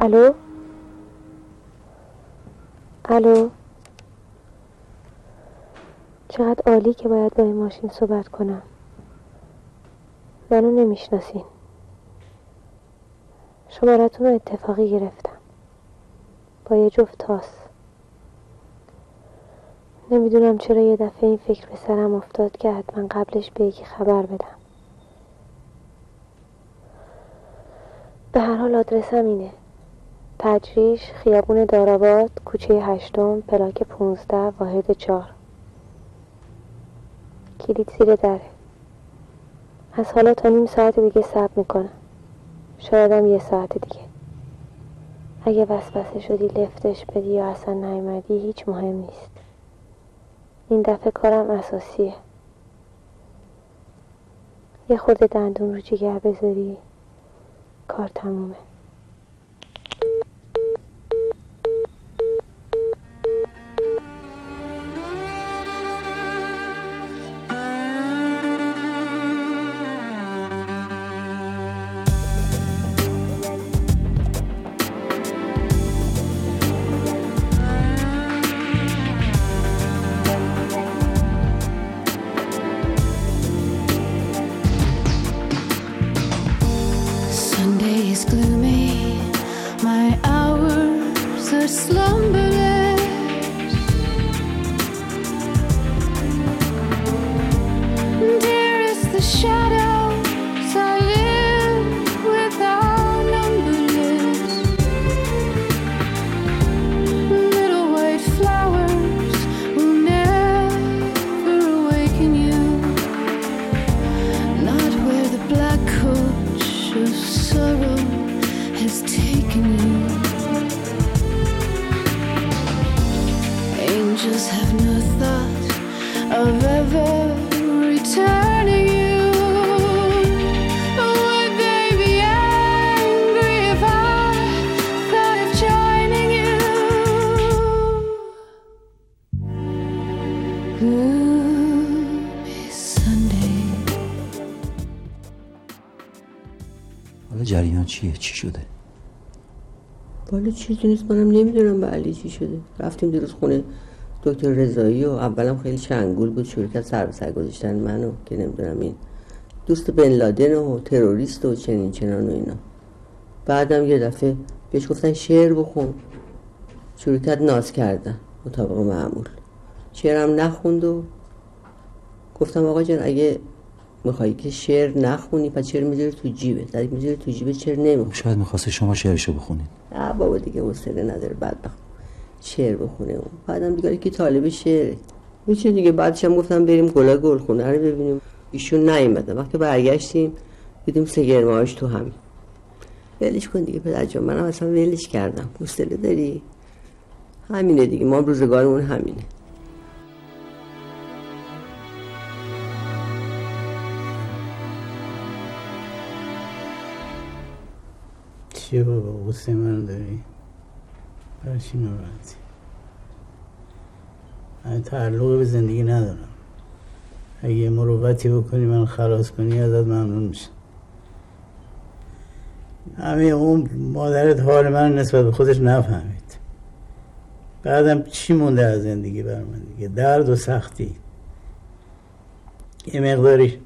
الو؟ الو؟ چقدر عالی که باید با این ماشین صحبت کنم. منو نمی‌شناسین. شمارتون رو اتفاقی گرفتم. با یه جفت تاس. نمی‌دونم چرا یه دفعه این فکر به سرم افتاد که حتما قبلش به یکی خبر بدم. به هر حال آدرسم اینه. تجریش خیابون داراباد کوچه هشتم پلاک پونزده واحد چهار. کلید زیر دره از حالا تا نیم ساعت دیگه صبر می‌کنم. شایدم یه ساعت دیگه. اگه وسوسه شدی لفتش بدی یا اصلا نیومدی هیچ مهم نیست. این دفعه کارم اساسیه. یه خورده دندون رو جگر بذاری کار تمومه. چیه؟ چی شده؟ بالا چیزی نیست منم نمی‌دونم به علی چی شده. رفتیم دیروز خونه دکتر رضایی و اولم خیلی چنگول بود شروع کرد سر سر گذاشتن منو که نمی‌دونم این دوست بن لادن و تروریست و چنین چنان و اینا. بعدم یه دفعه بهش گفتن شعر بخون. شروع کرد ناز کردن. مطابق معمول. شعرم نخوند و گفتم آقا جان اگه می‌خوای که شعر نخونی پس چرا می‌ذاری تو جیبه؟ در می‌ذاری تو جیبه چرا نمی‌خونی؟ شاید می‌خواسته شما شعرشو بخونید. نه بابا دیگه حوصله نداره بعد بخون. شعر بخونه اون. بعدم دیگه که طالب شعر میشه دیگه بعدش هم گفتم بریم گلا گل خونه رو ببینیم. ایشون نیومدن وقتی برگشتیم دیدیم سگرماش تو همین. ولش کن دیگه پدر جان. منم اصلا ولش کردم. حوصله داری؟ همینه دیگه. ما روزگارمون همینه. چیه بابا غصه من داری برای چی ناراحتی من تعلق به زندگی ندارم اگه مروبتی بکنی من خلاص کنی ازت ممنون میشه همه اون مادرت حال من نسبت به خودش نفهمید بعدم چی مونده از زندگی بر من دیگه درد و سختی یه مقداری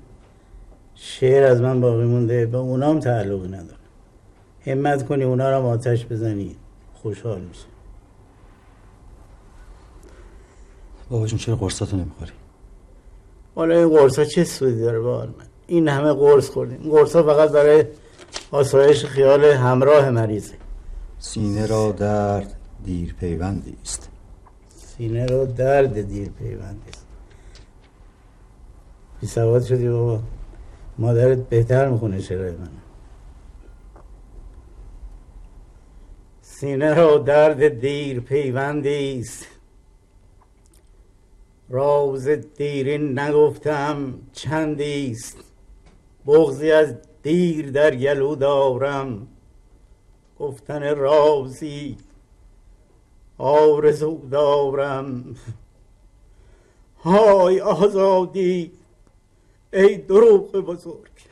شعر از من باقی مونده به اونام تعلقی ندارم همت کنی اونا رو آتش بزنی. خوشحال میشه بابا جون چرا قرصاتو نمی‌خوری؟ حالا این قرصا چه سودی داره بار من؟ این همه قرص خوردیم. قرصا فقط برای آسایش خیال همراه مریضه. سینه را درد دیر پیوندی است. سینه را درد دیر پیوندی است. بی سواد شدی بابا. مادرت بهتر می‌خونه شرای من سینه را درد دیر پیوندی است. راز دیرین نگفتم چندی است. بغزی از دیر در گلو دارم. گفتن رازی آرزو دارم. های آزادی ای دروغ بزرگ.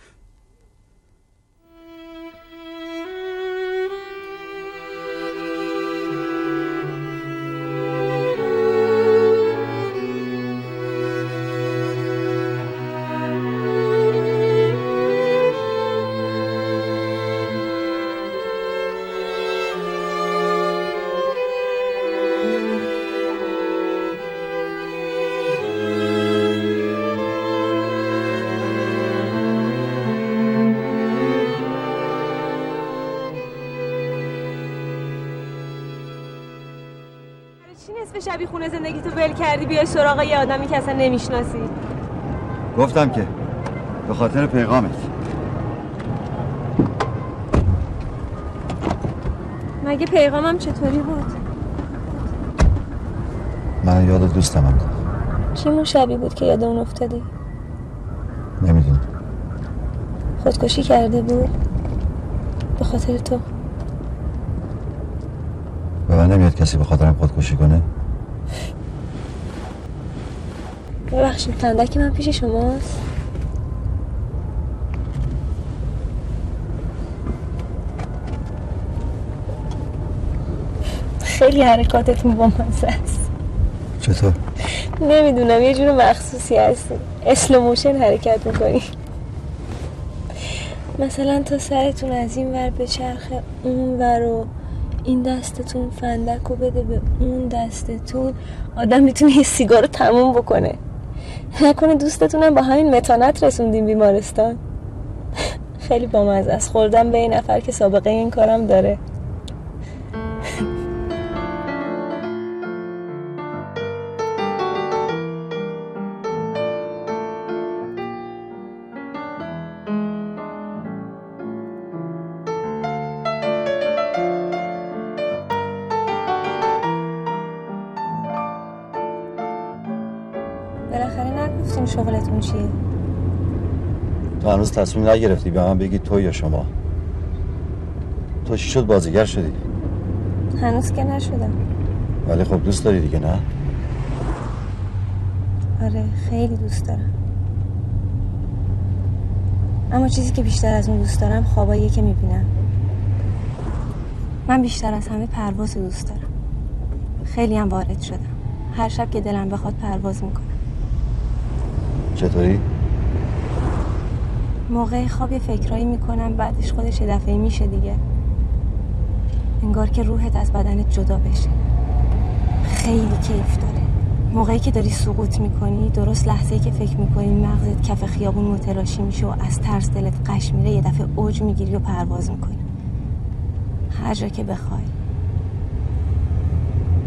شبی خونه زندگی تو ول کردی بیای سراغ یه آدمی که اصلا نمی‌شناسی. گفتم که به خاطر پیغامت. مگه پیغامم چطوری بود؟ من یاد دوستم هم چی شبی بود که یاد اون افتادی؟ نمی‌دونم. خودکشی کرده بود؟ به خاطر تو؟ به من نمیاد کسی به خاطرم خودکشی کنه؟ ببخشید تندک من پیش شماست. خیلی حرکاتتون با است چطور؟ نمی‌دونم یه جور مخصوصی هستی. اسلو موشن حرکت می‌کنی. مثلا تا سرتون از این ور به چرخ اون ور و این دستتون فندک رو بده به اون دستتون آدم می‌تونه یه سیگار رو تموم بکنه. نکنه دوستتونم با همین متانت رسوندیم بیمارستان. خیلی بامزه است. خوردم به این نفر که سابقه این کارم داره. بالاخره نگفتیم شغلتون چیه؟ تو هنوز تصمیم نگرفتی به من بگی تو یا شما. تو چی شد؟ بازیگر شدی. هنوز که نشدم. ولی خب دوست داری دیگه نه؟ آره خیلی دوست دارم. اما چیزی که بیشتر از اون دوست دارم خواباییه که می‌بینم. من بیشتر از همه پرواز رو دوست دارم. خیلی هم وارد شدم. هر شب که دلم بخواد پرواز می‌کنم. چطوری؟ موقع خواب یه فکرایی می‌کنم بعدش خودش یه دفعه میشه دیگه. انگار که روحت از بدنت جدا بشه. خیلی کیف داره. موقعی که داری سقوط می‌کنی درست لحظه که فکر می‌کنی مغزت کف خیابون متلاشی میشه و از ترس دلت قش میره یه دفعه اوج می‌گیری و پرواز می‌کنی. هر جا که بخوای.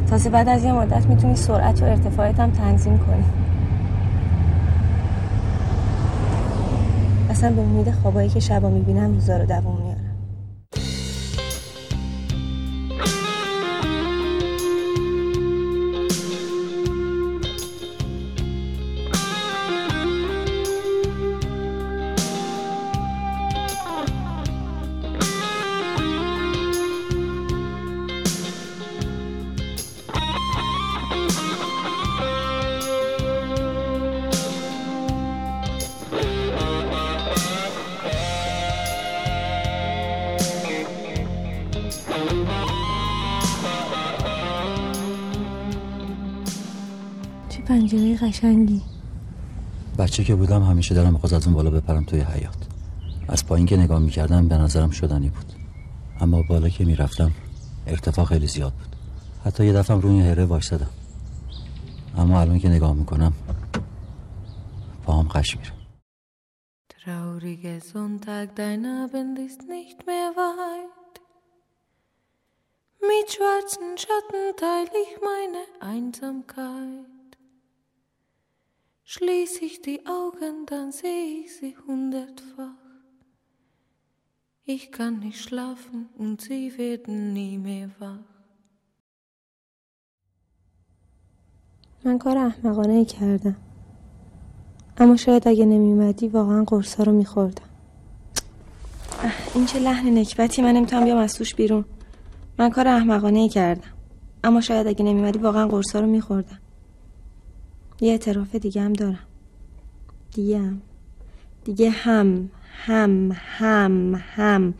تازه بعد از یه مدت می‌تونی سرعت و ارتفاعت هم تنظیم کنی. اصلا به امید خوابایی که شبا می‌بینم روزا رو دووم میارم. قشنگی. بچه که بودم همیشه دلم می‌خواست از اون بالا بپرم توی حیات از پایین که نگاه می‌کردم به نظرم شدنی بود. اما بالا که می‌رفتم ارتفاع خیلی زیاد بود. حتی یه دفعه روی هره وایسادم اما الان که نگاه می‌کنم پاهم قش میره. Traurige Sonntag, dein Abend ist nicht mehr weit. Mit schwarzen Schatten teile ich meine Einsamkeit. Schließ ich die Augen, dann sehe ich sie hundertfach. Ich kann nicht schlafen und sie werden nie mehr wach. من کار احمقانه ای کردم. اما شاید اگه نمیومدی واقعا قرصا رو میخوردم. این چه لحن نکبتی. من نمی‌تونم بیام از توش بیرون. من کار احمقانه ای کردم. اما شاید اگه نمیومدی واقعا قرصا رو میخوردم. یه اعتراف دیگه هم دارم. دیگه هم. دیگه هم هم هم هم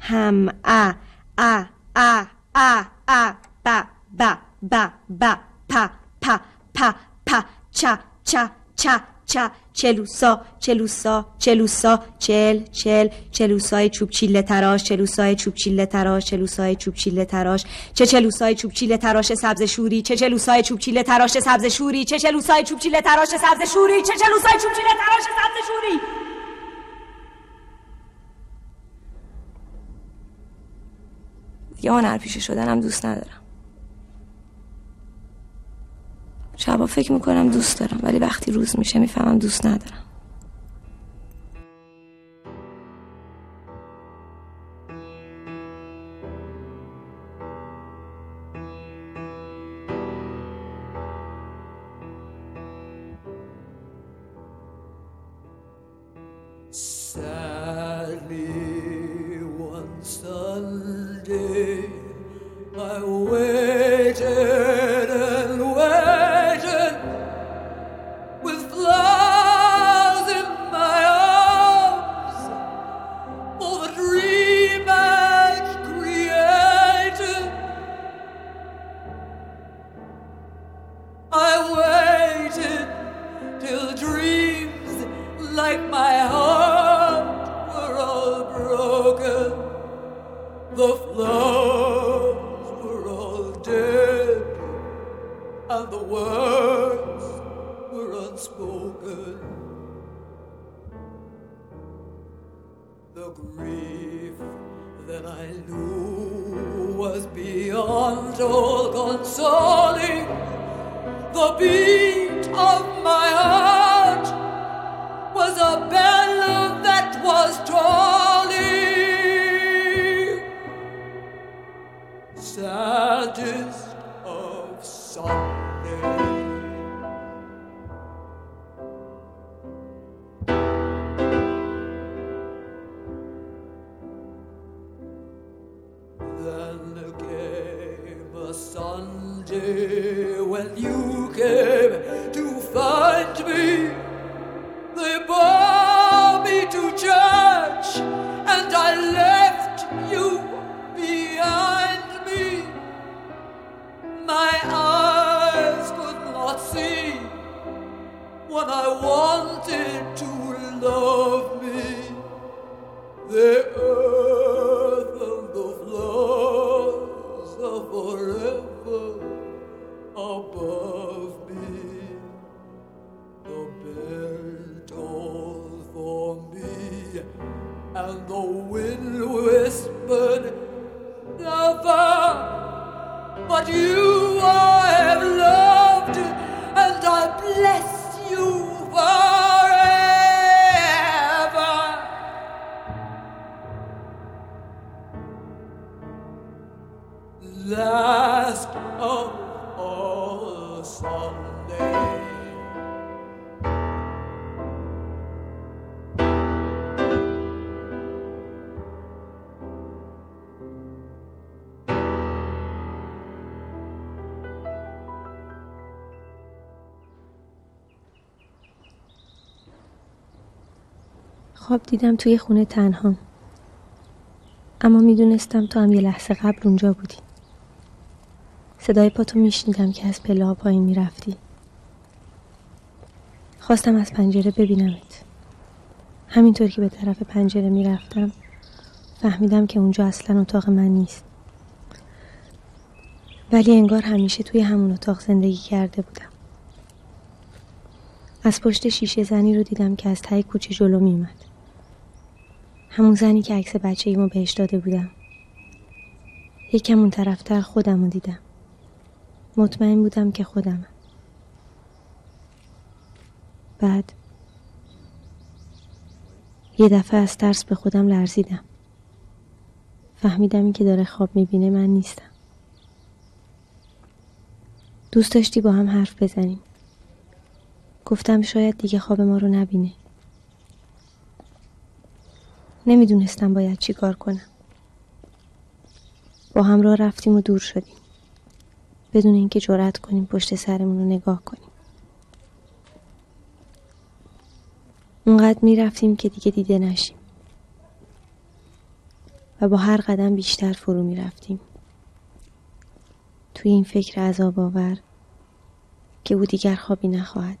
هم ا ا ا ا ا با با با با پا پا پا پا چا چا چا چا. چلوسا چلوسا چلوسا چل چل چلوسای چوب چیله تراش چلوسای چوب چیله تراش چلوسای چوب چیله تراش چه چلوسای چوب چیله تراش سبز شوری چه چلوسای چوب چیله تراش سبز شوری چه چلوسای چوب چیله تراش سبز شوری چه چلوسای چوب چیله تراش سبز شوری. دیگه هنر پیشه شدنم دوست ندارم. شبا فکر می‌کنم دوست دارم. ولی وقتی روز میشه می‌فهمم دوست ندارم. Sadly, like my heart were all broken. The flowers were all dead, and the words were unspoken. The grief that I knew was beyond all consoling. The beat of me. They bore me to church, and I left you behind me. My eyes could not see when I wanted to love me. The and the wind whispered, Never, but you I have loved, and I bless you forever. Last of all Sunday. خواب دیدم توی خونه تنها. اما می‌دونستم تو هم یه لحظه قبل اونجا بودی. صدای پاتو میشنیدم که از پله ها پایین می‌رفتی. خواستم از پنجره ببینمت. همینطور که به طرف پنجره می‌رفتم فهمیدم که اونجا اصلا اتاق من نیست. ولی انگار همیشه توی همون اتاق زندگی کرده بودم. از پشت شیشه زنی رو دیدم که از ته کوچه جلو میومد همون زنی که عکس بچه ایمو بهش داده بودم. یکم اون طرفتر خودم رو دیدم. مطمئن بودم که خودمم. بعد یه دفعه از ترس به خودم لرزیدم. فهمیدم این که داره خواب می‌بینه من نیستم. دوست داشتی با هم حرف بزنیم. گفتم شاید دیگه خواب ما رو نبینه. نمی‌دونستم باید چی کار کنم. با هم راه رفتیم و دور شدیم. بدون اینکه جرأت کنیم پشت سرمون رو نگاه کنیم. اونقدر می‌رفتیم که دیگه دیده نشیم. و با هر قدم بیشتر فرو می‌رفتیم. توی این فکر عذاب آور که او دیگر خوابی نخواهد